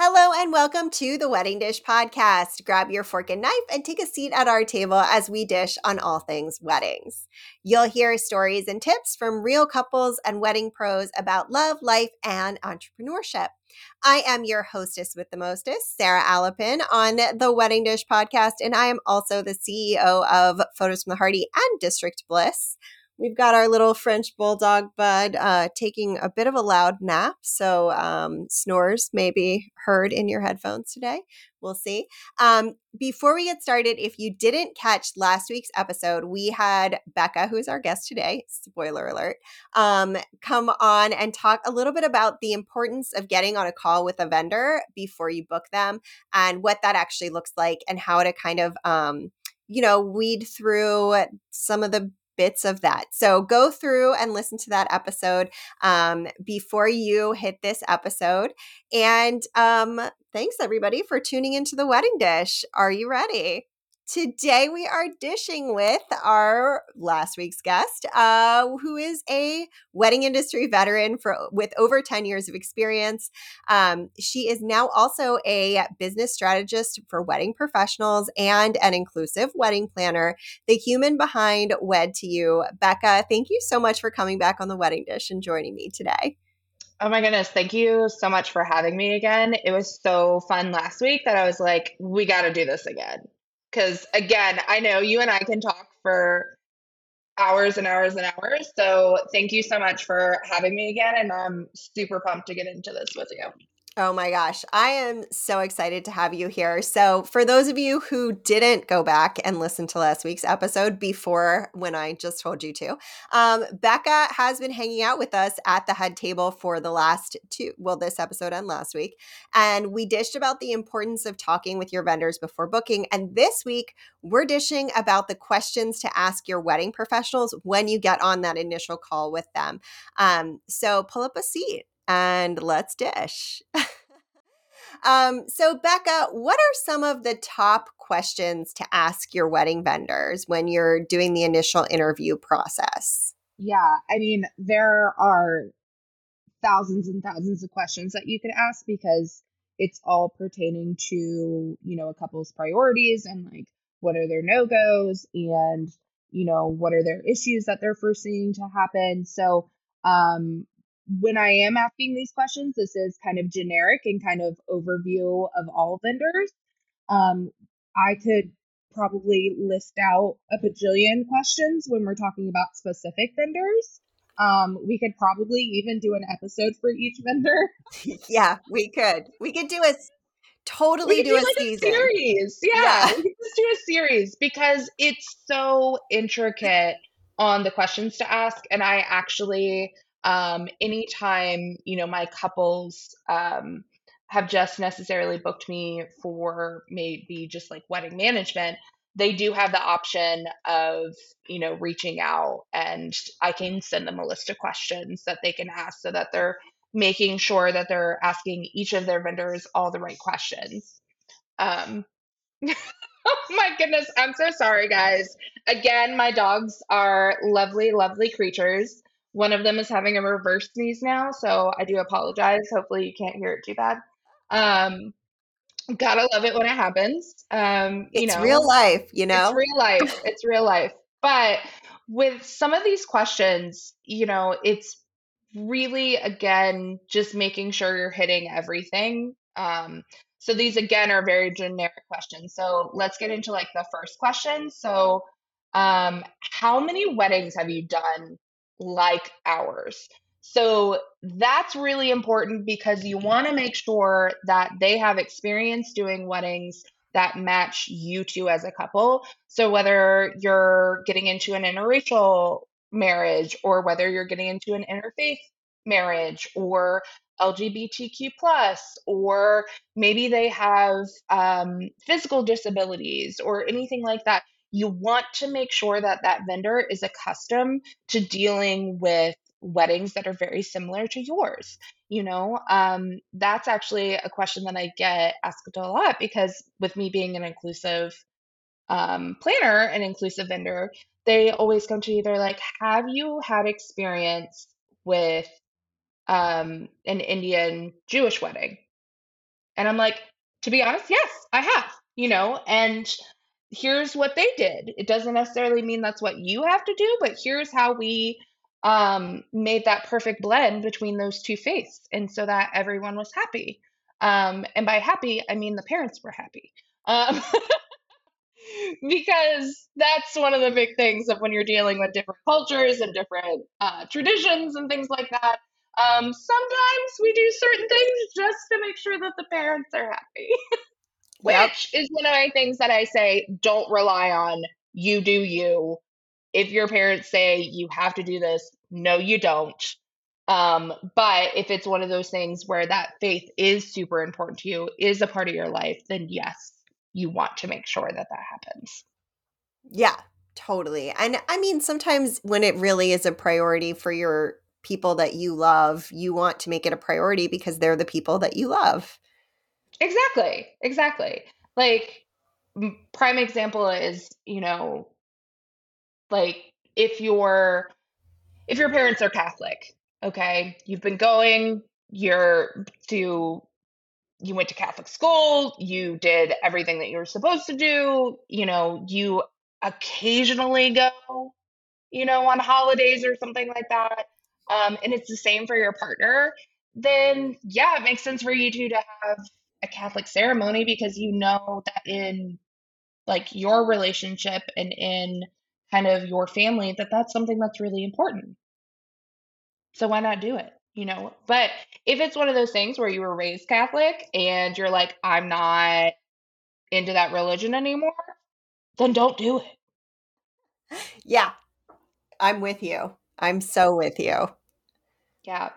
Hello and welcome to the Wedding Dish Podcast. Grab your fork and knife and take a seat at our table as we dish on all things weddings. You'll hear stories and tips from real couples and wedding pros about love, life, and entrepreneurship. I am your hostess with the mostest, Sarah Alapin, on the Wedding Dish Podcast, and I am also the CEO of Photos from the Harty and District Bliss. We've got our little French bulldog bud uh, taking a bit of a loud nap. So, um, snores may be heard in your headphones today. We'll see. Um, before we get started, if you didn't catch last week's episode, we had Becca, who's our guest today, spoiler alert, um, come on and talk a little bit about the importance of getting on a call with a vendor before you book them and what that actually looks like and how to kind of um, you know, weed through some of the bits of that. So go through and listen to that episode um, before you hit this episode. And um, thanks everybody for tuning into the wedding dish. Are you ready? Today we are dishing with our last week's guest, uh, who is a wedding industry veteran for with over 10 years of experience. Um, she is now also a business strategist for wedding professionals and an inclusive wedding planner, the human behind Wed 2 You. Becca, thank you so much for coming back on the wedding dish and joining me today. Oh my goodness, thank you so much for having me again. It was so fun last week that I was like, we got to do this again. Because again, I know you and I can talk for hours and hours and hours. So thank you so much for having me again. And I'm super pumped to get into this with you. Oh my gosh, I am so excited to have you here. So, for those of you who didn't go back and listen to last week's episode before when I just told you to, um, Becca has been hanging out with us at the head table for the last two, well, this episode and last week. And we dished about the importance of talking with your vendors before booking. And this week, we're dishing about the questions to ask your wedding professionals when you get on that initial call with them. Um, so, pull up a seat and let's dish. um, so, Becca, what are some of the top questions to ask your wedding vendors when you're doing the initial interview process? Yeah, I mean, there are thousands and thousands of questions that you could ask because it's all pertaining to, you know, a couple's priorities and like what are their no goes and, you know, what are their issues that they're foreseeing to happen. So, um, when I am asking these questions, this is kind of generic and kind of overview of all vendors. Um, I could probably list out a bajillion questions when we're talking about specific vendors. Um, we could probably even do an episode for each vendor. yeah, we could. We could do a totally do, do, a like season. A series. Yeah, yeah. we could just do a series because it's so intricate on the questions to ask. And I actually um, anytime you know my couples um, have just necessarily booked me for maybe just like wedding management they do have the option of you know reaching out and i can send them a list of questions that they can ask so that they're making sure that they're asking each of their vendors all the right questions. Um oh my goodness i'm so sorry guys. Again my dogs are lovely lovely creatures one of them is having a reverse sneeze now, so I do apologize. Hopefully, you can't hear it too bad. Um, gotta love it when it happens. Um, you it's know, real life, you know. It's real life. it's real life. But with some of these questions, you know, it's really again just making sure you're hitting everything. Um, so these again are very generic questions. So let's get into like the first question. So, um, how many weddings have you done like ours. So that's really important because you want to make sure that they have experience doing weddings that match you two as a couple. So whether you're getting into an interracial marriage or whether you're getting into an interfaith marriage or LGBTQ plus, or maybe they have um, physical disabilities or anything like that you want to make sure that that vendor is accustomed to dealing with weddings that are very similar to yours you know? Um, that's actually a question that i get asked a lot because with me being an inclusive um, planner and inclusive vendor they always come to you they're like have you had experience with um, an indian jewish wedding? And I'm like, to be honest, yes, I have, you know, and here's what they did. It doesn't necessarily mean that's what you have to do, but here's how we um, made that perfect blend between those two faiths. And so that everyone was happy. Um, and by happy, I mean the parents were happy. Um, because that's one of the big things of when you're dealing with different cultures and different uh, traditions and things like that. Um, sometimes we do certain things just to make sure that the parents are happy, which yep. is one of my things that I say don't rely on. You do you. If your parents say you have to do this, no, you don't. Um, but if it's one of those things where that faith is super important to you, is a part of your life, then yes, you want to make sure that that happens. Yeah, totally. And I mean, sometimes when it really is a priority for your people that you love, you want to make it a priority because they're the people that you love. Exactly. Exactly. Like, prime example is, you know, like if your if your parents are Catholic, okay, you've been going, you're to you went to Catholic school, you did everything that you were supposed to do, you know, you occasionally go, you know, on holidays or something like that, um, and it's the same for your partner, then yeah, it makes sense for you two to have a Catholic ceremony because you know that in like your relationship and in kind of your family that that's something that's really important. So why not do it? you know? But if it's one of those things where you were raised catholic and you're like i'm not into that religion anymore then don't do it. Yeah. I'm with you. I'm so with you. Yeah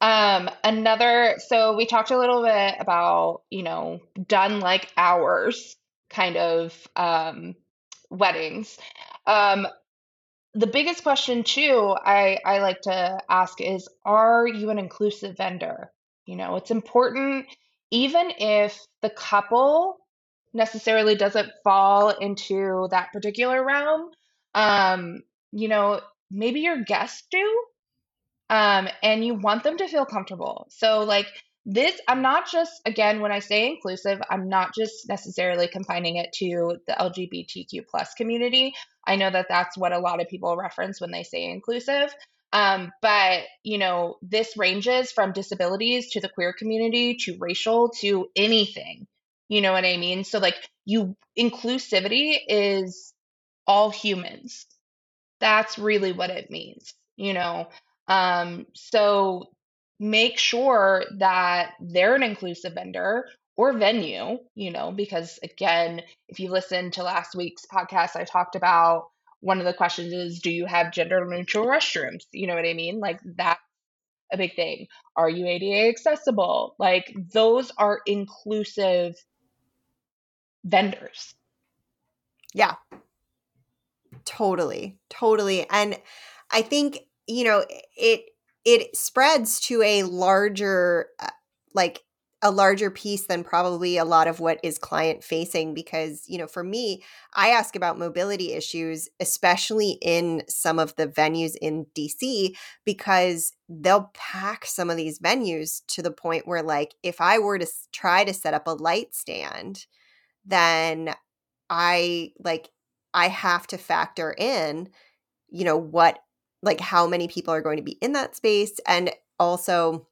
um another so we talked a little bit about you know done like ours kind of um weddings. Um the biggest question too I, I like to ask is are you an inclusive vendor? You know it's important even if the couple necessarily doesn't fall into that particular realm um you know maybe your guests do um and you want them to feel comfortable. So like this i'm not just again when i say inclusive i'm not just necessarily confining it to the lgbtq plus community. I know that that's what a lot of people reference when they say inclusive um, but you know this ranges from disabilities to the queer community to racial to anything. You know what i mean? So like you inclusivity is all humans. That's really what it means you know um, so make sure that they're an inclusive vendor or venue, you know, because again, if you listen to last week's podcast, I talked about one of the questions is do you have gender neutral restrooms? You know what I mean? Like that's a big thing. Are you ADA accessible? Like those are inclusive vendors. Yeah. Totally. Totally. And I think, you know, it it spreads to a larger uh, like a larger piece than probably a lot of what is client facing because you know for me i ask about mobility issues especially in some of the venues in dc because they'll pack some of these venues to the point where like if i were to try to set up a light stand then i like i have to factor in you know what like how many people are going to be in that space and also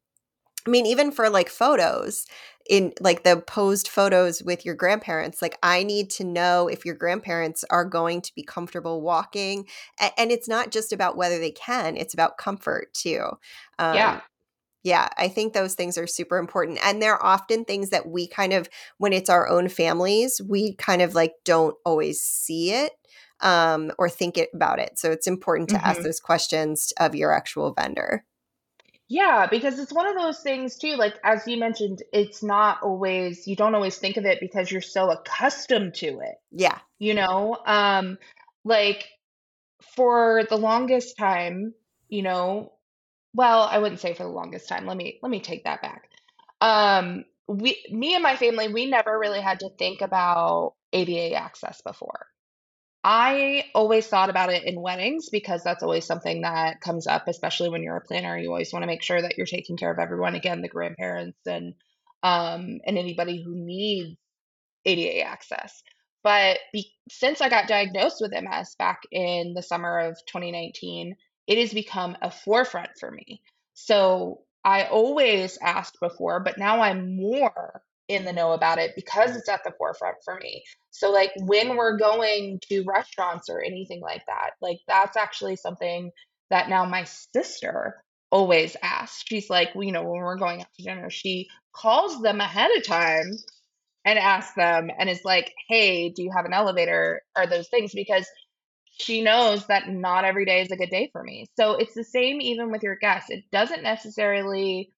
I mean, even for like photos, in like the posed photos with your grandparents, like I need to know if your grandparents are going to be comfortable walking. and it's not just about whether they can, it's about comfort too. Um, yeah. Yeah, I think those things are super important. And they're often things that we kind of, when it's our own families, we kind of like don't always see it um, or think it, about it. So it's important to mm-hmm. ask those questions of your actual vendor. Yeah, because it's one of those things too, like as you mentioned, it's not always you don't always think of it because you're so accustomed to it. Yeah. You know, um like for the longest time, you know, well, I wouldn't say for the longest time. Let me let me take that back. Um we me and my family, we never really had to think about ADA access before. I always thought about it in weddings because that's always something that comes up, especially when you're a planner. You always want to make sure that you're taking care of everyone, again, the grandparents and um, and anybody who needs ADA access. But be, since I got diagnosed with MS back in the summer of 2019, it has become a forefront for me. So I always asked before, but now I'm more in the know about it because it's at the forefront for me. So, like when we're going to restaurants or anything like that, like that's actually something that now my sister always asks. She's like, you know, when we're going out to dinner, she calls them ahead of time and asks them and is like, hey, do you have an elevator or those things? Because she knows that not every day is a good day for me. So it's the same even with your guests. It doesn't necessarily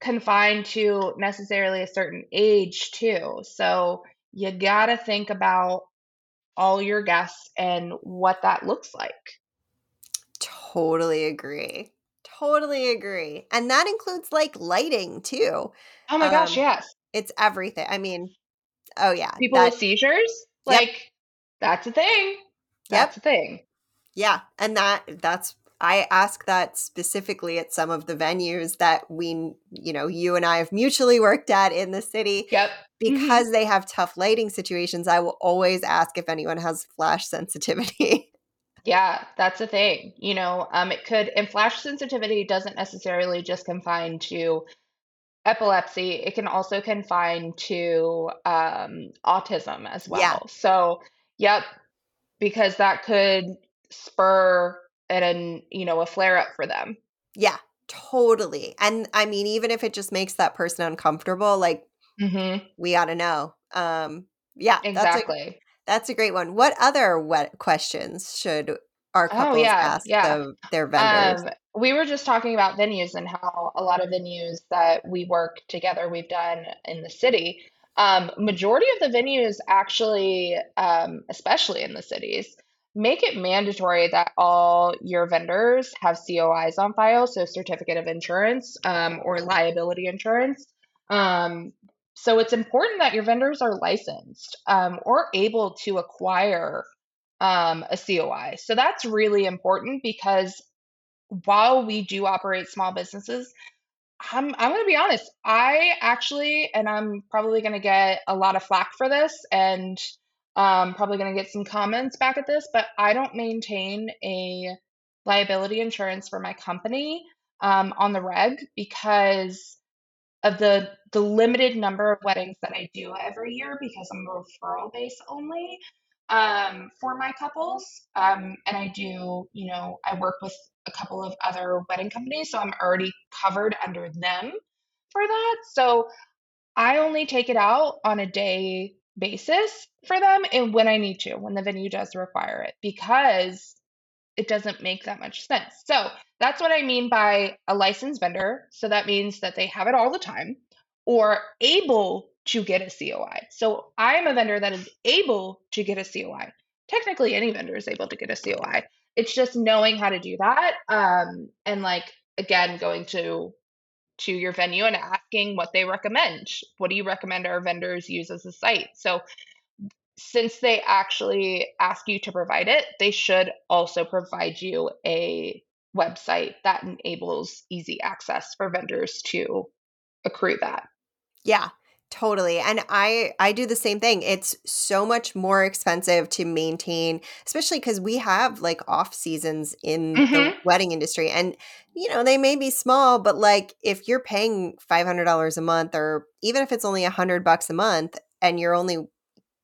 confine to necessarily a certain age, too. So you got to think about all your guests and what that looks like. Totally agree. Totally agree. And that includes like lighting too. Oh my gosh, Um, yes. It's everything. I mean, oh yeah. People that- with seizures, Yep. like that's a thing. That's a thing. Yeah, and that that's I ask that specifically at some of the venues that we, you know, you and I have mutually worked at in the city Yep. because they have tough lighting situations. I will always ask if anyone has flash sensitivity. Yeah, that's a thing. You know, um, it could, and flash sensitivity doesn't necessarily just confine to epilepsy. It can also confine to um, autism as well. Yeah. So, yep, because that could spur an, you know, a flare up for them. yeah, totally. And I mean, even if it just makes that person uncomfortable, like Mm-hmm. we ought to know. Um, yeah, that's a, Exactly. that's a great one. What other what questions should our Oh, couples yeah, ask yeah. the, their vendors? Um, we were just talking about venues and how a lot of venues that we work together, we've done in the city. Um, majority of the venues actually, um, especially in the cities, make it mandatory that all your vendors have COIs on file, so certificate of insurance um, or liability insurance. Um, so it's important that your vendors are licensed um, or able to acquire um, a COI. So that's really important because while we do operate small businesses, I'm I'm going to be honest. I actually, and I'm probably going to get a lot of flack for this, and um, probably going to get some comments back at this, but I don't maintain a liability insurance for my company um, on the reg because of the the limited number of weddings that I do every year because I'm a referral base only um, for my couples. Um, and I do, you know, I work with a couple of other wedding companies, so I'm already covered under them for that. So I only take it out on a day basis for them and when I need to, when the venue does require it, because it doesn't make that much sense. So that's what I mean by a licensed vendor. So that means that they have it all the time or able to get a COI. So I'm a vendor that is able to get a COI. Technically, any vendor is able to get a COI. It's just knowing how to do that. Um, and like again, going to to your venue and asking what they recommend. What do you recommend our vendors use as a site? So since they actually ask you to provide it, they should also provide you a website that enables easy access for vendors to accrue that. Yeah, totally. And I I do the same thing. It's so much more expensive to maintain, especially cuz we have like off seasons in the Mhm. wedding industry and you know, they may be small, but like if you're paying $500 a month or even if it's only 100 bucks a month and you're only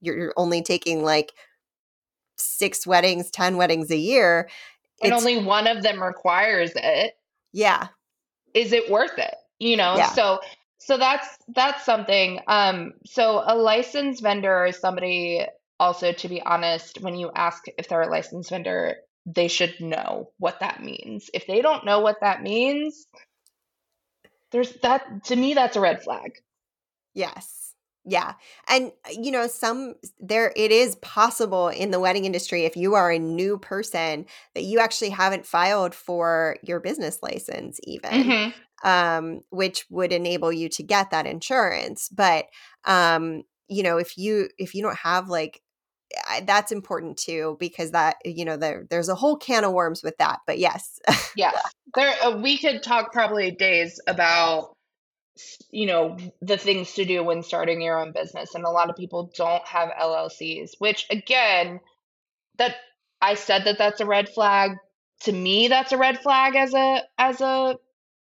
you're, only taking like 6 weddings, 10 weddings a year, And only one of them requires it. yeah. is it worth it you know Yeah. so so that's that's something um so a licensed vendor is somebody also to be honest when you ask if they're a licensed vendor they should know what that means if they don't know what that means there's that to me that's a red flag Yes. Yeah. And you know, some there it is possible in the wedding industry if you are a new person that you actually haven't filed for your business license even. Mhm. Um which would enable you to get that insurance. But um you know, if you if you don't have like I, that's important too because that you know there there's a whole can of worms with that. But yes. yeah there uh, we could talk probably days about you know the things to do when starting your own business and a lot of people don't have llcs which again that i said that that's a red flag to me that's a red flag as a as a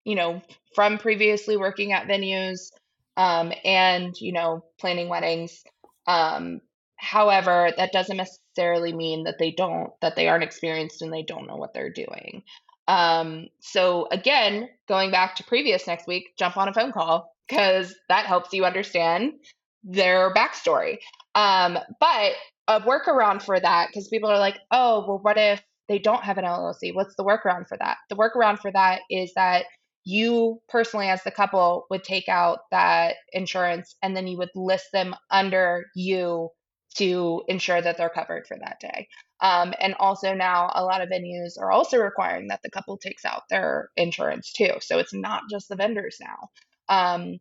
you know from previously working at venues um, and you know planning weddings um, however that doesn't necessarily mean that they don't that they aren't experienced and they don't know what they're doing um, so again, going back to previous next week, jump on a phone call because that helps you understand their backstory. Um, but a workaround for that, because people are like, oh, well, what if they don't have an LLC? What's the workaround for that? The workaround for that is that you personally, as the couple, would take out that insurance and then you would list them under you to ensure that they're covered for that day. Um, and also now a lot of venues are also requiring that the couple takes out their insurance too. So it's not just the vendors now. Um,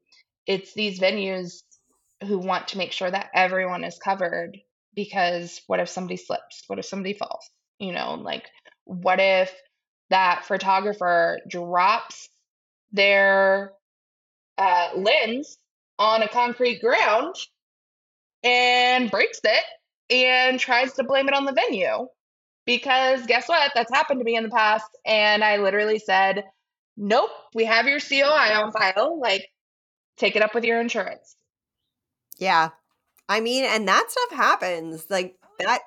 it's these venues who want to make sure that everyone is covered because what if somebody slips? What if somebody falls? You know, like what if that photographer drops their uh, lens on a concrete ground and breaks it and tries to blame it on the venue. Because guess what? That's happened to me in the past. And I literally said, Nope, we have your COI on file. Like, take it up with your insurance. Yeah. I mean, and that stuff happens. Like that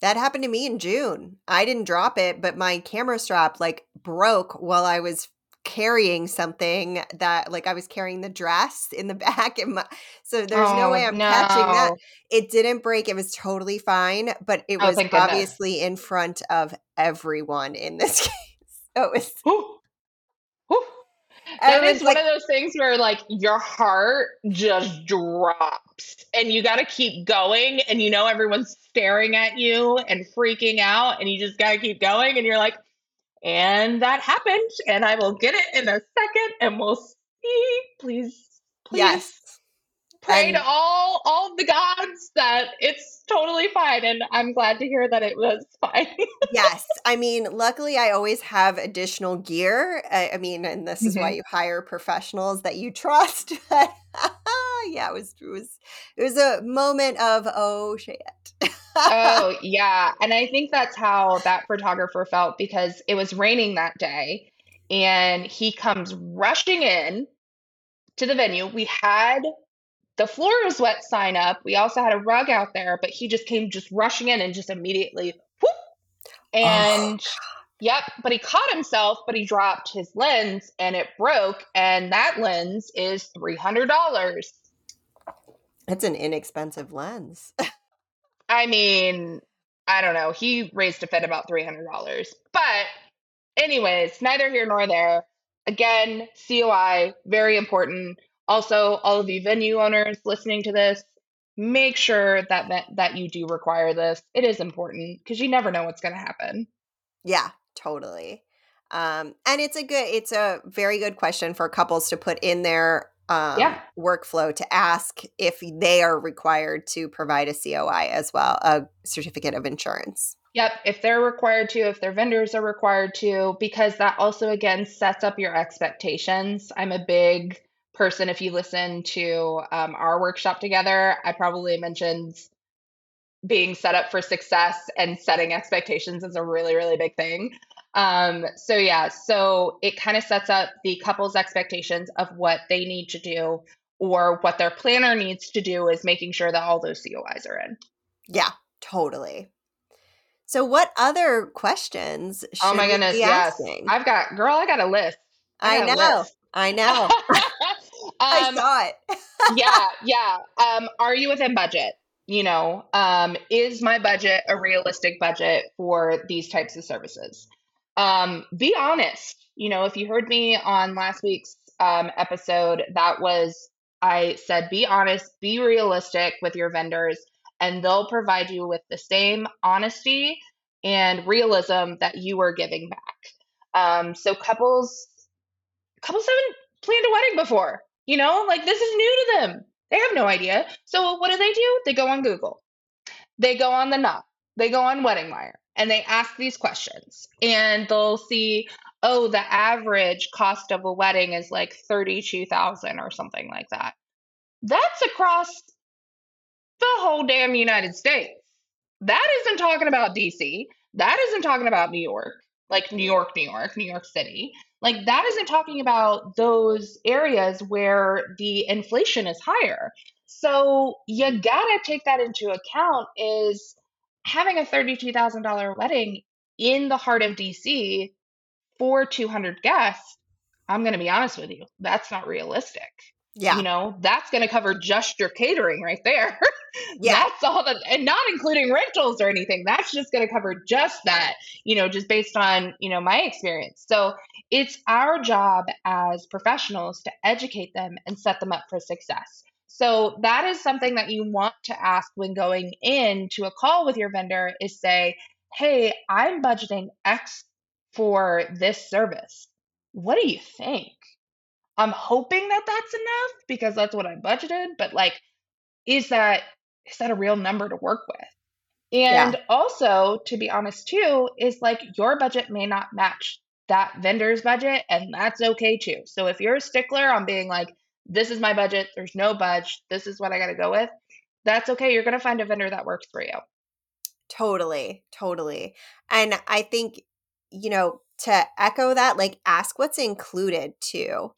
that happened to me in June. I didn't drop it, but my camera strap like broke while I was carrying something that like I was carrying the dress in the back and my so there's oh, no way oh, I'm no. catching that. It didn't break. It was totally fine, but it oh, was obviously in front of everyone in this case. So it was Ooh. Ooh. That is like, one of those things where like your heart just drops and you got to keep going and you know everyone's staring at you and freaking out and you just got to keep going and you're like and that happened, and I will get it in a second, and we'll see. Please, please. Yes. Pray and- to all all the gods that it's totally fine, and I'm glad to hear that it was fine. yes, I mean, luckily, I always have additional gear. I, I mean, and this is mm-hmm. why you hire professionals that you trust. yeah, it was it was it was a moment of oh shit. oh yeah, and I think that's how that photographer felt because it was raining that day, and he comes rushing in to the venue. We had the floor is wet sign up. We also had a rug out there, but he just came just rushing in and just immediately whoop, oh, and. Oh. Yep, but he caught himself, but he dropped his lens and it broke, and that lens is $300. It's an inexpensive lens. I mean, I don't know. He raised a fit about $300. But, anyways, neither here nor there. Again, COI, very important. Also, all of you venue owners listening to this, make sure that that you do require this. It is important because you never know what's going to happen. Yeah, totally. Um, and it's a good, it's a very good question for couples to put in their um, yeah. workflow to ask if they are required to provide a COI as well, a certificate of insurance. Yep, if they're required to, if their vendors are required to, because that also again sets up your expectations. I'm a big person. If you listen to um, our workshop together, I probably mentioned being set up for success and setting expectations is a really, really big thing. Um, so yeah, so it kind of sets up the couple's expectations of what they need to do or what their planner needs to do is making sure that all those COIs are in. Yeah, totally. So what other questions Oh my goodness, yes. Asking? I've got girl, I got a list. I, I know. List. I know. um, I saw it. yeah, yeah. Um, are you within budget? You know, um, is my budget a realistic budget for these types of services? Um, be honest. You know, if you heard me on last week's um, episode, that was I said, be honest, be realistic with your vendors, and they'll provide you with the same honesty and realism that you are giving back. Um, so couples, couples haven't planned a wedding before. You know, like this is new to them. They have no idea. So what do they do? They go on Google. They go on the Knot. They go on Wedding Wire and they ask these questions and they'll see oh, the average cost of a wedding is like 32,000 or something like that. That's across the whole damn United States. That isn't talking about DC. That isn't talking about New York, like New York, New York, New York City. Like that isn't talking about those areas where the inflation is higher. So you gotta take that into account is having a $32,000 wedding in the heart of DC for 200 guests. I'm going to be honest with you, that's not realistic. Yeah. You know, that's going to cover just your catering right there. yeah. That's all that, and not including rentals or anything. That's just going to cover just that, you know, just based on, you know, my experience. So it's our job as professionals to educate them and set them up for success. So that is something that you want to ask when going in to a call with your vendor is say, hey, I'm budgeting X for this service. What do you think? I'm hoping that that's enough because that's what I budgeted, but like is that is that a real number to work with? And yeah. also, to be honest too, is like your budget may not match that vendor's budget and that's okay too. So if you're a stickler on being like this is my budget, there's no budge, this is what I got to go with, that's okay. You're going to find a vendor that works for you. Totally, totally. And I think you know, to echo that, like ask what's included too.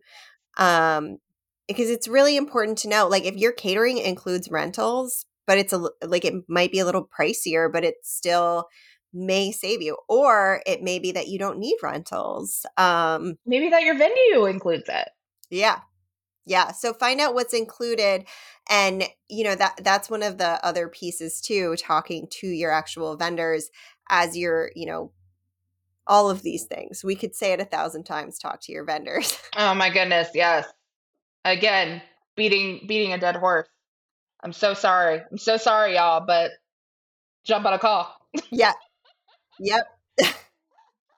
Um, because it's really important to know, like if your catering includes rentals, but it's a like it might be a little pricier, but it still may save you. Or it may be that you don't need rentals. Um maybe that your venue includes it. Yeah. Yeah. So find out what's included. And you know, that that's one of the other pieces too, talking to your actual vendors as you're, you know, all of these things. We could say it a thousand times. Talk to your vendors. Oh my goodness, yes. Again, beating beating a dead horse. I'm so sorry. I'm so sorry, y'all, but jump on a call. yeah. Yep.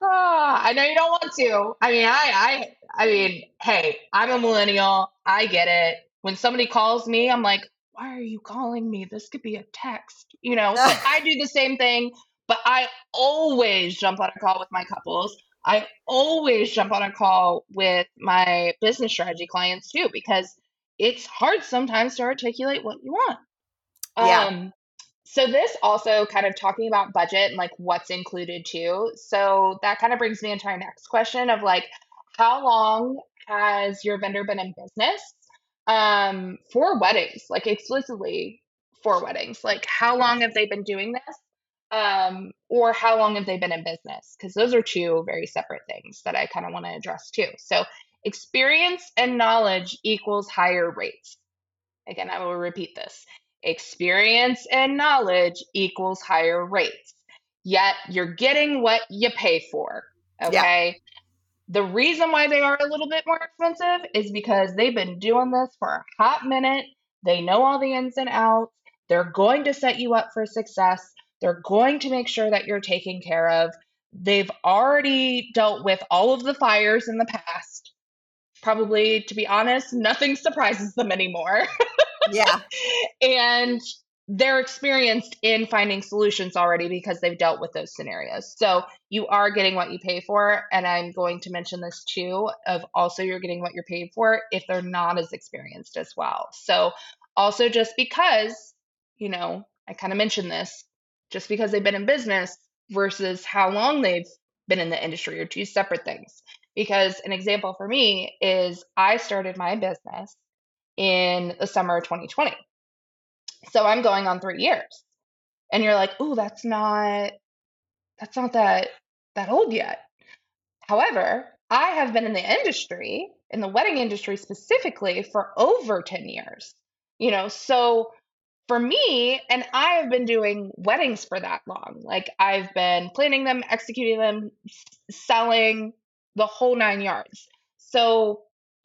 ah, I know you don't want to. I mean, I I I mean, hey, I'm a millennial. I get it. When somebody calls me, I'm like, why are you calling me? This could be a text. You know, I do the same thing but I always jump on a call with my couples. I always jump on a call with my business strategy clients too, because it's hard sometimes to articulate what you want. Yeah. Um, so this also kind of talking about budget and like what's included too. So that kind of brings me into our next question of like, how long has your vendor been in business um, for weddings, like explicitly for weddings? Like, how long have they been doing this? um, or how long have they been in business? Because those are two very separate things that I kind of want to address too. So, experience and knowledge equals higher rates. Again, I will repeat this experience and knowledge equals higher rates. Yet you're getting what you pay for. Okay. Yeah. The reason why they are a little bit more expensive is because they've been doing this for a hot minute. They know all the ins and outs. They're going to set you up for success. They're going to make sure that you're taken care of. They've already dealt with all of the fires in the past. Probably, to be honest, nothing surprises them anymore. yeah. And they're experienced in finding solutions already because they've dealt with those scenarios. So you are getting what you pay for. And I'm going to mention this too of also you're getting what you're paid for if they're not as experienced as well. So also just because, you know, I kind of mentioned this, just because they've been in business versus how long they've been in the industry are two separate things. Because an example for me is I started my business in the summer of 2020. So I'm going on three years. And you're like, oh, that's not that's not that that old yet. However, I have been in the industry, in the wedding industry specifically, for over 10 years. You know, so for me, and I have been doing weddings for that long. Like I've been planning them, executing them, selling the whole nine yards. So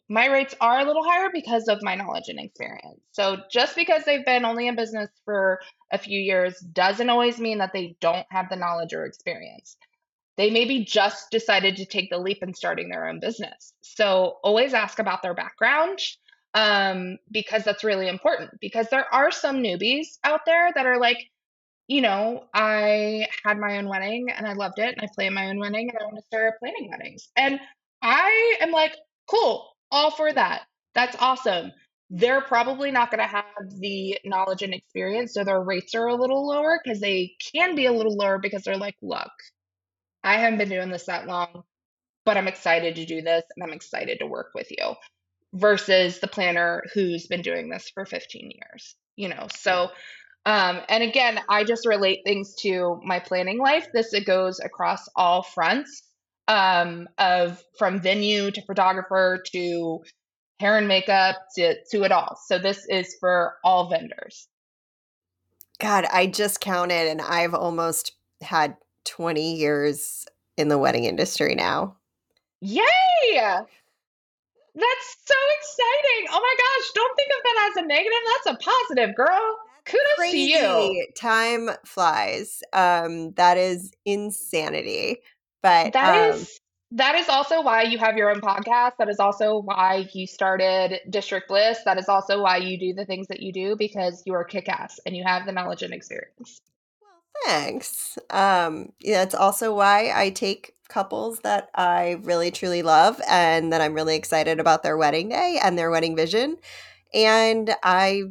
my rates are a little higher because of my knowledge and experience. So just because they've been only in business for a few years doesn't always mean that they don't have the knowledge or experience. They maybe just decided to take the leap in starting their own business. So always ask about their background um, because that's really important. Because there are some newbies out there that are like, you know, I had my own wedding and I loved it and I planned my own wedding and I want to start planning weddings. And I am like, cool, all for that. That's awesome. They're probably not going to have the knowledge and experience, so their rates are a little lower because they can be a little lower because they're like, look, I haven't been doing this that long, but I'm excited to do this and I'm excited to work with you versus the planner who's been doing this for 15 years, you know. So um, and again, I just relate things to my planning life. This it goes across all fronts um, of from venue to photographer to hair and makeup to to it all. So this is for all vendors. God, I just counted, and I've almost had 20 years in the wedding industry now. Yay! That's so exciting. Oh my gosh, don't think of that as a negative. That's a positive, girl. Kudos Crazy. to you. Time flies. Um, that is insanity. But that um, is that is also why you have your own podcast. That is also why you started District Bliss. That is also why you do the things that you do because you are kick ass and you have the knowledge and experience. Well, thanks. Um, yeah, it's also why I take couples that I really truly love and that I'm really excited about their wedding day and their wedding vision. And I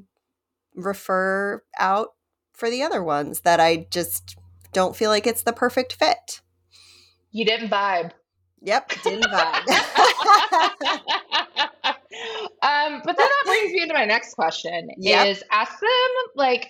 refer out for the other ones that I just don't feel like it's the perfect fit. You didn't vibe. Yep, didn't vibe. um, but then that brings me into my next question: yep. is ask them like,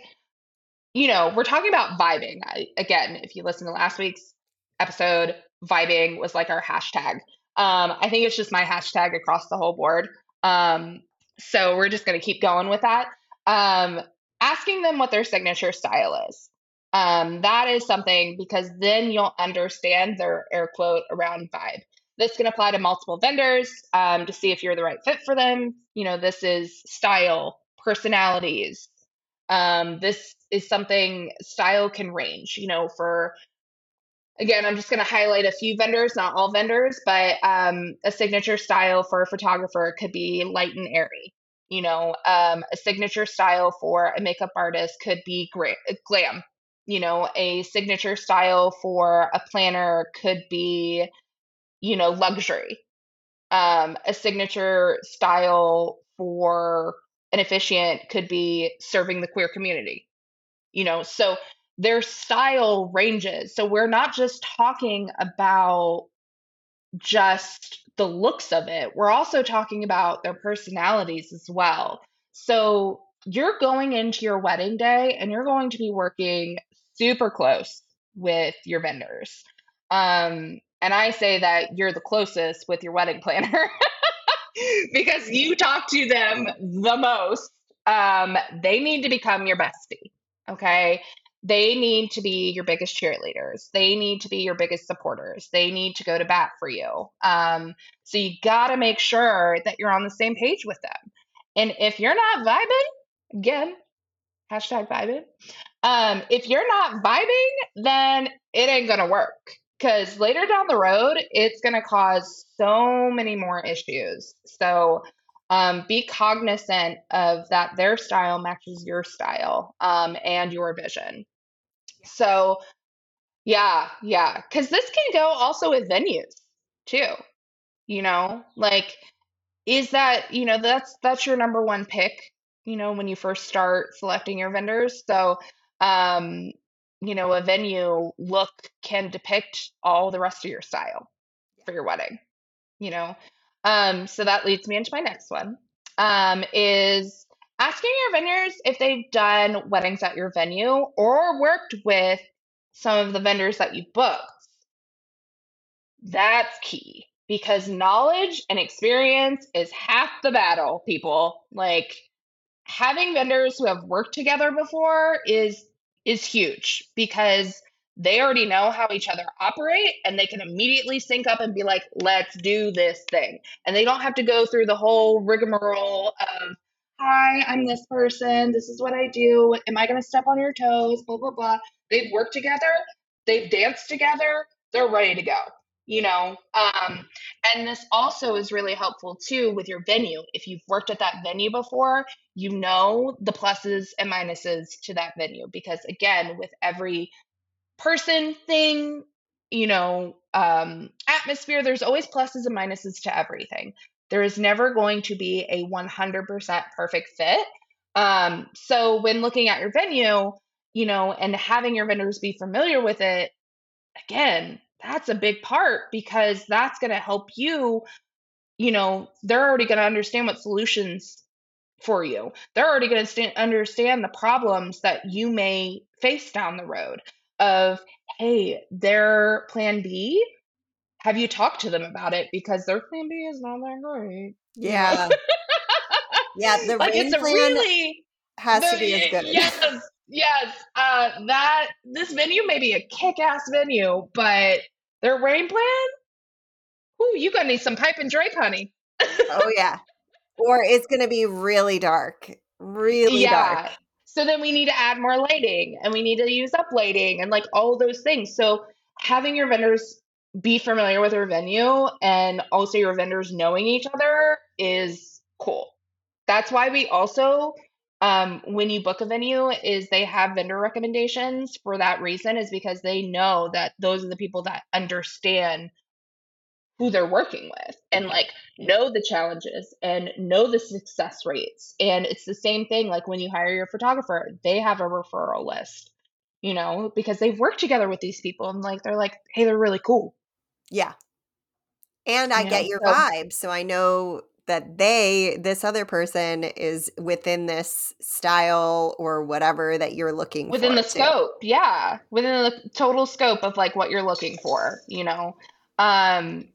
you know, we're talking about vibing. I, again, if you listen to last week's episode, vibing was like our hashtag. Um, I think it's just my hashtag across the whole board. Um, so we're just going to keep going with that. Um, asking them what their signature style is. Um, that is something because then you'll understand their air quote around vibe. This can apply to multiple vendors um, to see if you're the right fit for them. You know, this is style, personalities. Um, this is something style can range. You know, for again, I'm just going to highlight a few vendors, not all vendors, but um, a signature style for a photographer could be light and airy. You know, um, a signature style for a makeup artist could be gra- glam. You know, a signature style for a planner could be, you know, luxury. Um, a signature style for an officiant could be serving the queer community. You know, so their style ranges. So we're not just talking about just the looks of it, we're also talking about their personalities as well. So you're going into your wedding day and you're going to be working super close with your vendors. Um, and I say that you're the closest with your wedding planner because you talk to them the most. Um, they need to become your bestie. Okay they need to be your biggest cheerleaders. They need to be your biggest supporters. They need to go to bat for you. Um, so you got to make sure that you're on the same page with them. And if you're not vibing, again, hashtag vibing. Um, if you're not vibing, then it ain't gonna work. Because later down the road, it's gonna cause so many more issues. So um, be cognizant of that their style matches your style um, and your vision. So, yeah, yeah. Because this can go also with venues too. You know, like, is that, you know, that's that's your number one pick, you know, when you first start selecting your vendors. So, um, you know, a venue look can depict all the rest of your style for your wedding, you know. Um, so that leads me into my next one. Um, is asking your vendors if they've done weddings at your venue or worked with some of the vendors that you booked. That's key because knowledge and experience is half the battle, people. Like having vendors who have worked together before is is huge because they already know how each other operate and they can immediately sync up and be like, let's do this thing. And they don't have to go through the whole rigmarole of hi, I'm this person. This is what I do. Am I going to step on your toes? Blah, blah, blah. They've worked together. They've danced together. They're ready to go. You know um, and this also is really helpful too with your venue. If you've worked at that venue before you know the pluses and minuses to that venue because again with every person thing you know um, atmosphere there's always pluses and minuses to everything. There is never going to be a 100% perfect fit. Um, so when looking at your venue you know and having your vendors be familiar with it again that's a big part because that's going to help you you know they're already going to understand what solutions for you. They're already going to understand the problems that you may face down the road of hey their plan b have you talked to them about it? Because their plan b is not that great. Yeah. Yeah the like it's a really has the, to be as good. yes yes uh that this venue may be a kick-ass venue but their rain plan? Ooh, you gonna need some pipe and drape, honey. oh yeah. Or it's gonna be really dark. Really yeah. dark. So then we need to add more lighting and we need to use up lighting and like all those things. So having your vendors be familiar with your venue and also your vendors knowing each other is cool. That's why we also um, when you book a venue is they have vendor recommendations for that reason is because they know that those are the people that understand who they're working with and like know the challenges and know the success rates. And it's the same thing like when you hire your photographer they have a referral list you know because they've worked together with these people and like they're like hey they're really cool. Yeah. And i you get know, your so, vibe so i know that they this other person is within this style or whatever that you're looking within the too. scope yeah within the total scope of like what you're looking for you know um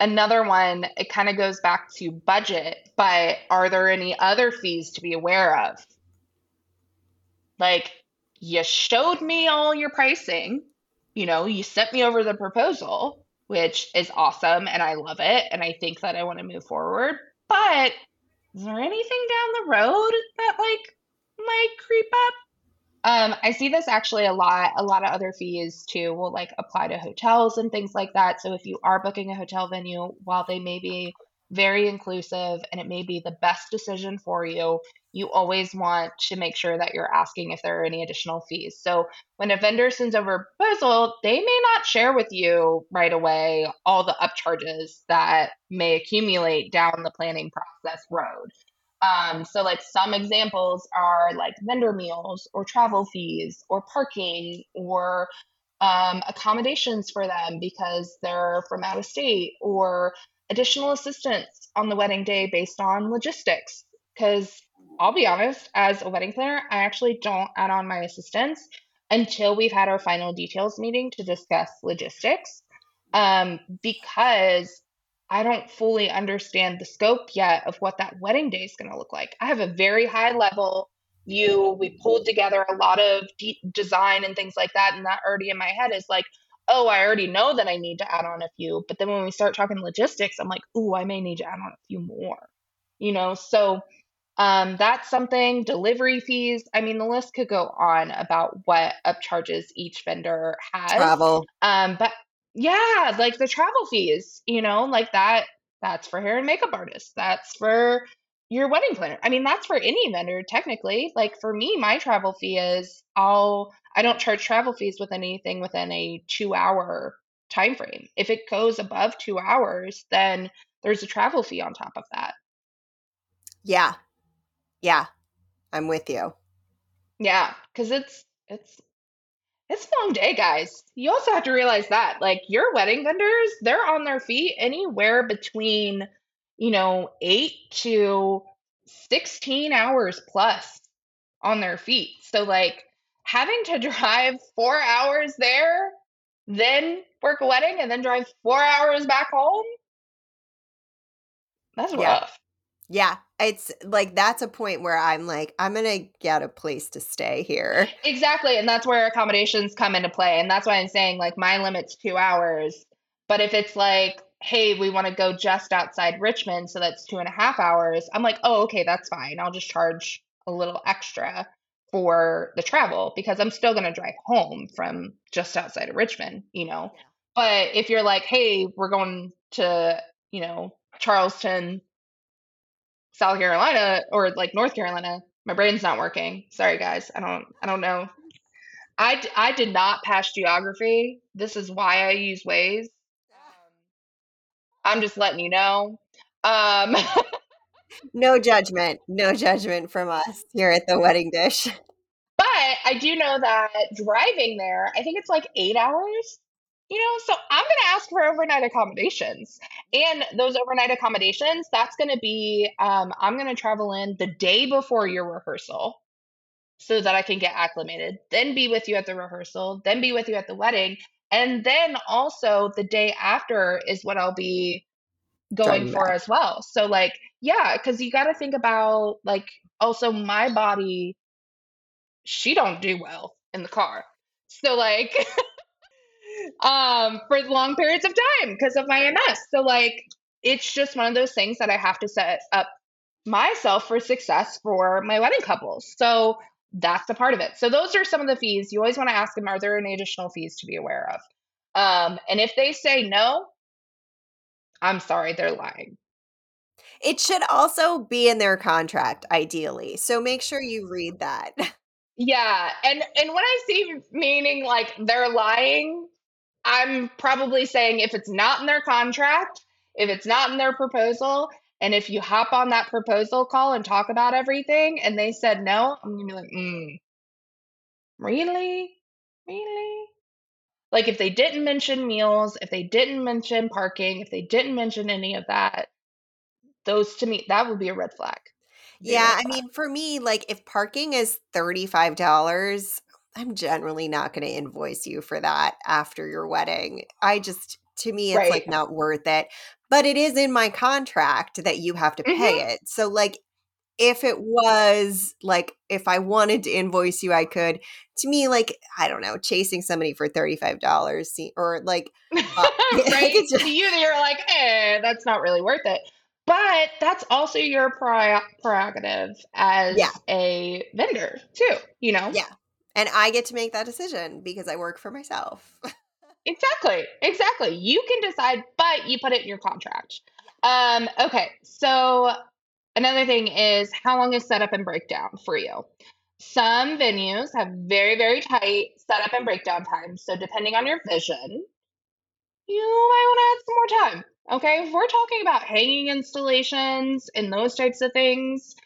another one it kind of goes back to budget but are there any other fees to be aware of like you showed me all your pricing you know you sent me over the proposal which is awesome and I love it and I think that I want to move forward. But is there anything down the road that like might creep up? Um, I see this actually a lot. A lot of other fees too will like apply to hotels and things like that. So if you are booking a hotel venue, while they may be very inclusive and it may be the best decision for you, you always want to make sure that you're asking if there are any additional fees. So when a vendor sends over a proposal, they may not share with you right away all the upcharges that may accumulate down the planning process road. Um, so, like some examples are like vendor meals or travel fees or parking or um, accommodations for them because they're from out of state or additional assistance on the wedding day based on logistics. Because I'll be honest, as a wedding planner, I actually don't add on my assistants until we've had our final details meeting to discuss logistics. Um, because I don't fully understand the scope yet of what that wedding day is going to look like. I have a very high level view. We pulled together a lot of de- design and things like that. And that already in my head is like, oh, I already know that I need to add on a few. But then when we start talking logistics, I'm like, oh, I may need to add on a few more. You know, so um, that's something. Delivery fees. I mean, the list could go on about what upcharges each vendor has. Travel. Um, but yeah, like the travel fees. You know, like that. That's for hair and makeup artists. That's for your wedding planner. I mean, that's for any vendor technically. Like for me, my travel fee is I'll I don't charge travel fees with anything within a 2-hour time frame. If it goes above 2 hours, then there's a travel fee on top of that. Yeah. Yeah. I'm with you. Yeah, cuz it's it's it's a long day, guys. You also have to realize that like your wedding vendors, they're on their feet anywhere between you know, eight to 16 hours plus on their feet. So, like, having to drive four hours there, then work a wedding, and then drive four hours back home, that's rough. Yeah, it's like that's a point where I'm like, I'm gonna get a place to stay here. Exactly, and that's where accommodations come into play, and that's why I'm saying like my limit's two hours. But if it's like hey, we want to go just outside Richmond, so that's two and a half hours. I'm like, oh, okay, that's fine. I'll just charge a little extra for the travel because I'm still going to drive home from just outside of Richmond, you know? But if you're like, hey, we're going to, you know, Charleston, South Carolina, or like North Carolina, my brain's not working. Sorry, guys. I don't, I don't know. I, I did not pass geography. This is why I use Waze. I'm just letting you know. Um, no judgment, no judgment from us here at the Wedding Dish. But I do know that driving there, I think it's like eight hours you know, so I'm going to ask for overnight accommodations. And those overnight accommodations, that's going to be, um, I'm going to travel in the day before your rehearsal so that I can get acclimated, then be with you at the rehearsal, then be with you at the wedding. And then also the day after is what I'll be going for as well. So, like, yeah, because you got to think about, like, also my body, she don't do well in the car. So, like, um, for long periods of time because of my MS. So, like, it's just one of those things that I have to set up myself for success for my wedding couples. So, that's a part of it. So, those are some of the fees. You always want to ask them, are there any additional fees to be aware of? Um, and if they say no, I'm sorry, they're lying. It should also be in their contract, ideally. So make sure you read that. Yeah, and and when I see meaning like they're lying, I'm probably saying if it's not in their contract, if it's not in their proposal, and if you hop on that proposal call and talk about everything and they said no, I'm gonna be like, mm, really? Really? Like if they didn't mention meals, if they didn't mention parking, if they didn't mention any of that, those to me, that would be a red flag. Yeah, I mean, for me, like if parking is $35, I'm generally not going to invoice you for that after your wedding. I just, to me, it's right. like not worth it. But it is in my contract that you have to pay mm-hmm. it. So, like, if it was like, if I wanted to invoice you, I could. To me, like, I don't know, chasing somebody for $35 or like, uh, right? just, to you, that you're like, eh, that's not really worth it. But that's also your prerogative as yeah. a vendor, too, you know? Yeah. And I get to make that decision because I work for myself. exactly. Exactly. You can decide, but you put it in your contract. Um, okay. So another thing is how long is setup and breakdown for you? Some venues have very, very tight setup and breakdown times. So depending on your vision, you might want to add some more time. Okay. If we're talking about hanging installations and those types of things,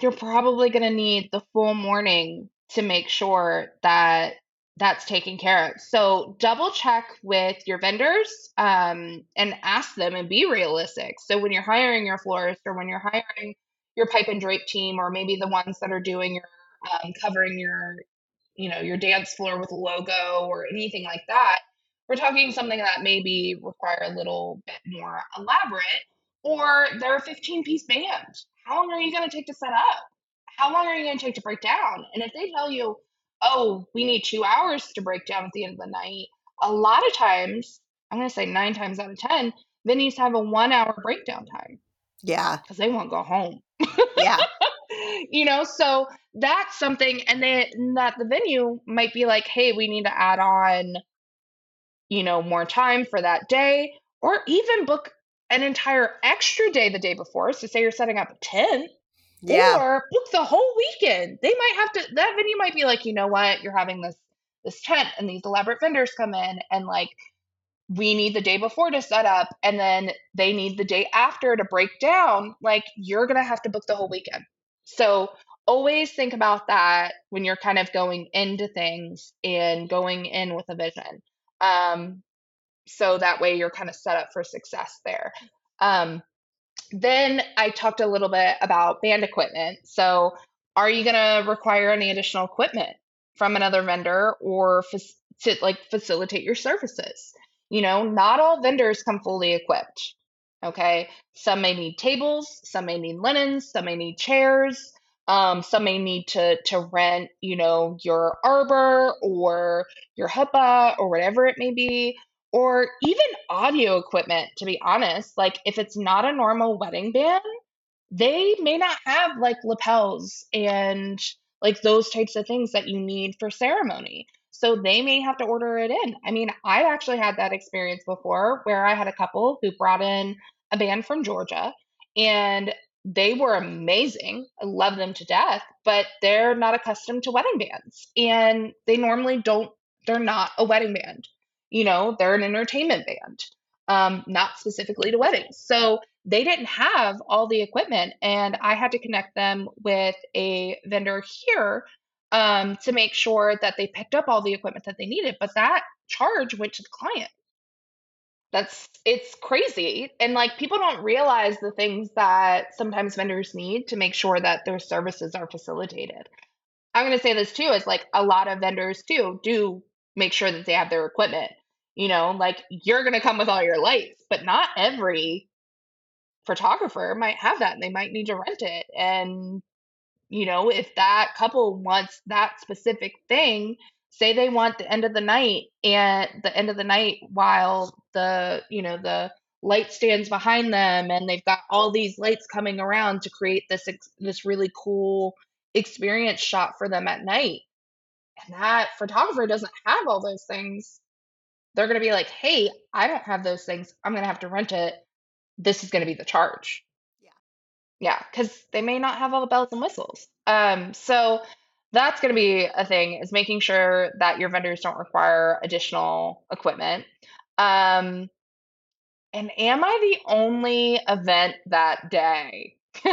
you're probably going to need the full morning to make sure that that's taken care of. So double check with your vendors um, and ask them and be realistic. So when you're hiring your florist or when you're hiring your pipe and drape team, or maybe the ones that are doing your um, covering your, you know, your dance floor with a logo or anything like that, we're talking something that maybe require a little bit more elaborate. Or they're a 15 piece band. How long are you going to take to set up? How long are you going to take to break down? And if they tell you, oh, we need two hours to break down at the end of the night, a lot of times, I'm going to say nine times out of 10, venues have a one hour breakdown time. Yeah. Because they won't go home. Yeah. you know, so that's something, and then that the venue might be like, hey, we need to add on, you know, more time for that day, or even book an entire extra day the day before. So, say you're setting up a tent, yeah. Or book the whole weekend. They might have to that venue might be like, you know what, you're having this this tent and these elaborate vendors come in and like we need the day before to set up and then they need the day after to break down. Like you're gonna have to book the whole weekend. So always think about that when you're kind of going into things and going in with a vision. Um, so that way you're kind of set up for success there. Um, then I talked a little bit about band equipment. So, are you going to require any additional equipment from another vendor or to like facilitate your services? You know, not all vendors come fully equipped. Okay. Some may need tables, some may need linens, some may need chairs. Um, some may need to to rent, you know, your arbor or your huppah or whatever it may be or even audio equipment, to be honest. Like, if it's not a normal wedding band, they may not have like lapels and like those types of things that you need for ceremony. So they may have to order it in. I mean, I actually had that experience before where I had a couple who brought in a band from Georgia and they were amazing. I love them to death, but they're not accustomed to wedding bands. And they normally don't, they're not a wedding band. You know, they're an entertainment band, um, not specifically to weddings. So they didn't have all the equipment. And I had to connect them with a vendor here um, to make sure that they picked up all the equipment that they needed. But that charge went to the client. That's it's crazy. And like people don't realize the things that sometimes vendors need to make sure that their services are facilitated. I'm going to say this too is like a lot of vendors too do make sure that they have their equipment. You know, like you're going to come with all your lights, but not every photographer might have that and they might need to rent it. And you know, if that couple wants that specific thing, say they want the end of the night and the end of the night while the you know the light stands behind them and they've got all these lights coming around to create this this really cool experience shot for them at night and that photographer doesn't have all those things they're going to be like hey i don't have those things i'm going to have to rent it this is going to be the charge yeah yeah because they may not have all the bells and whistles um so that's going to be a thing is making sure that your vendors don't require additional equipment. Um, and am I the only event that day?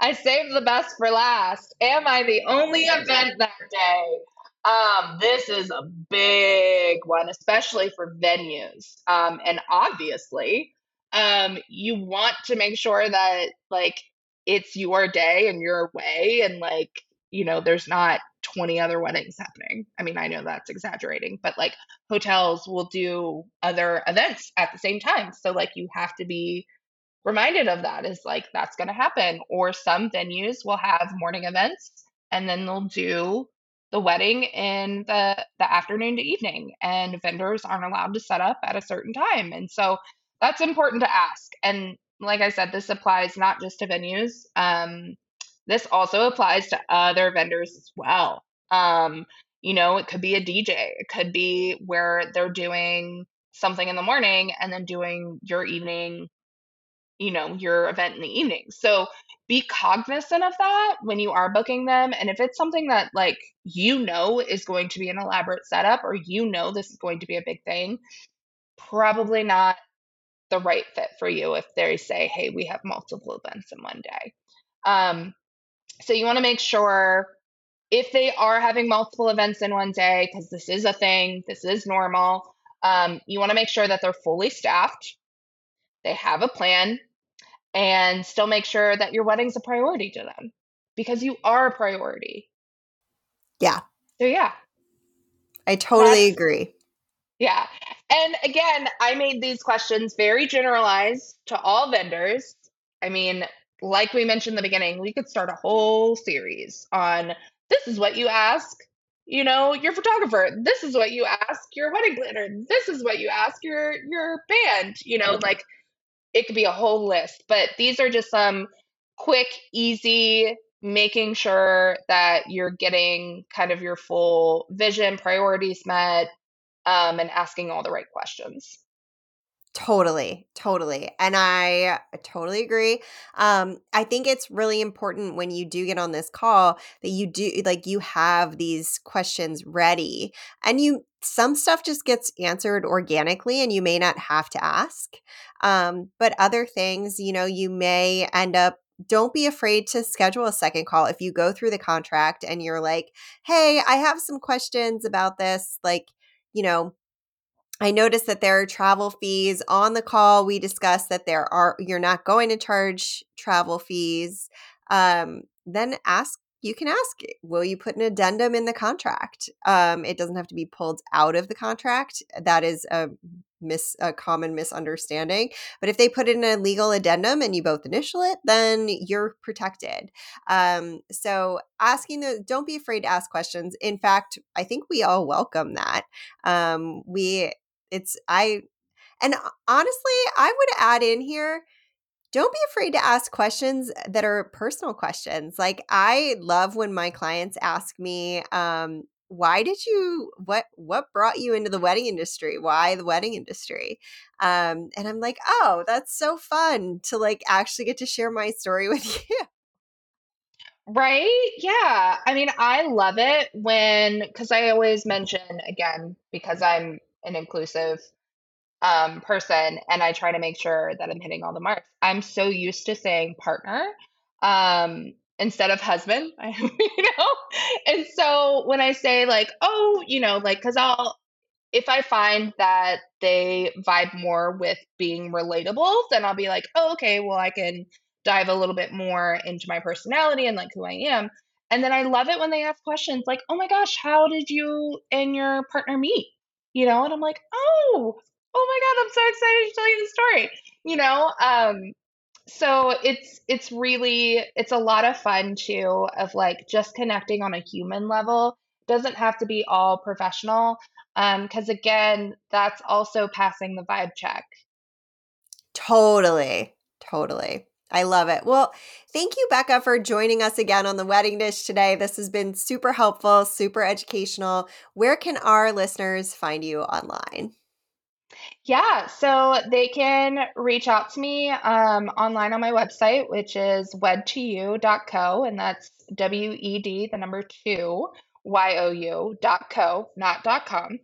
I saved the best for last. Am I the only event that day? Um, this is a big one, especially for venues. Um, and obviously, um, you want to make sure that like it's your day and your way and like you know there's not 20 other weddings happening. I mean i know that's exaggerating but like hotels will do other events at the same time. So like you have to be reminded of that is like that's going to happen. Or some venues will have morning events and then they'll do the wedding in the the afternoon to evening and vendors aren't allowed to set up at a certain time and so that's important to ask and like I said, this applies not just to venues. Um, this also applies to other vendors as well. Um, you know, it could be a DJ, it could be where they're doing something in the morning and then doing your evening, you know, your event in the evening. So be cognizant of that when you are booking them. And if it's something that, like, you know, is going to be an elaborate setup or you know this is going to be a big thing, probably not the right fit for you if they say, hey, we have multiple events in one day. Um, so you want to make sure if they are having multiple events in one day, because this is a thing, this is normal, um, you want to make sure that they're fully staffed, they have a plan, and still make sure that your wedding's a priority to them because you are a priority. Yeah. So, yeah. I totally That's, agree. Yeah. And again, I made these questions very generalized to all vendors. I mean, like we mentioned in the beginning, we could start a whole series on this is what you ask, you know, your photographer. This is what you ask your wedding planner. This is what you ask your your band, you know, like it could be a whole list, but these are just some quick, easy making sure that you're getting kind of your full vision, priorities met, um, and asking all the right questions. Totally, totally. And I totally agree. Um, I think it's really important when you do get on this call that you do like you have these questions ready and you some stuff just gets answered organically and you may not have to ask. Um, but other things, you know, you may end up don't be afraid to schedule a second call if you go through the contract and you're like, "Hey, I have some questions about this." Like, you know, I noticed that there are travel fees on the call. We discussed that there are you're not going to charge travel fees. Um, then ask you can ask will you put an addendum in the contract? Um, it doesn't have to be pulled out of the contract. That is a mis a common misunderstanding. But if they put in a legal addendum and you both initial it then you're protected. Um, so asking the don't be afraid to ask questions. In fact i think we all welcome that. Um, we it's i and honestly i would add in here don't be afraid to ask questions that are personal questions. Like I love when my clients ask me, um, why did you what what brought you into the wedding industry? Why the wedding industry? Um, and I'm like, oh, that's so fun to like actually get to share my story with you. Right? Yeah. I mean, I love it when, because I always mention, again, because I'm an inclusive um, person and I try to make sure that I'm hitting all the marks. I'm so used to saying partner um, instead of husband, you know? And so when I say, like, oh, you know, like, because I'll, if I find that they vibe more with being relatable, then I'll be like, oh, okay, well, I can dive a little bit more into my personality and like who I am. And then I love it when they ask questions like, oh my gosh, how did you and your partner meet? You know, and I'm like, oh, oh my God, I'm so excited to tell you the story. You know, um, so it's it's really it's a lot of fun too of like just connecting on a human level. Doesn't have to be all professional. Um, because again, that's also passing the vibe check. Totally. Totally. I love it. Well, thank you, Becca, for joining us again on the wedding dish today. This has been super helpful, super educational. Where can our listeners find you online? Yeah, so they can reach out to me um, online on my website, which is wed2you.co, and that's W E D, the number two, Y O U dot co, not dot com.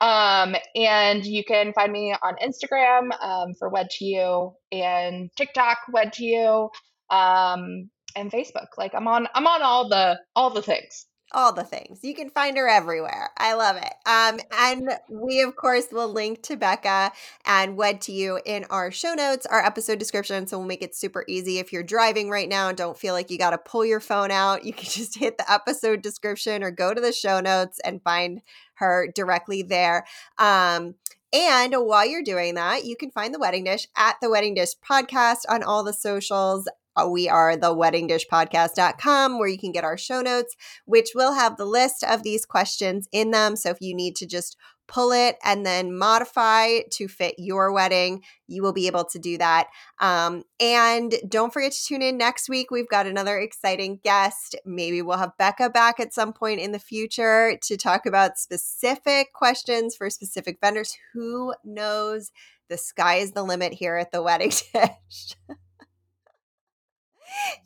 Um, and you can find me on Instagram um, for Wed 2 You and TikTok Wed 2 You um, and Facebook. Like I'm on I'm on all the all the things all the things. You can find her everywhere. I love it. Um, and we, of course, will link to Becca and Wed 2 You in our show notes, our episode description. So we'll make it super easy. If you're driving right now and don't feel like you got to pull your phone out, you can just hit the episode description or go to the show notes and find her directly there. Um, and while you're doing that, you can find the wedding dish at the wedding dish podcast on all the socials uh, we are the weddingdishpodcast.com where you can get our show notes, which will have the list of these questions in them. So if you need to just pull it and then modify to fit your wedding, you will be able to do that. Um, and don't forget to tune in next week. We've got another exciting guest. Maybe we'll have Becca back at some point in the future to talk about specific questions for specific vendors. Who knows? The sky is the limit here at the wedding dish.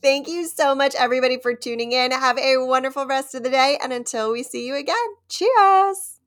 Thank you so much, everybody, for tuning in. Have a wonderful rest of the day. And until we see you again, cheers.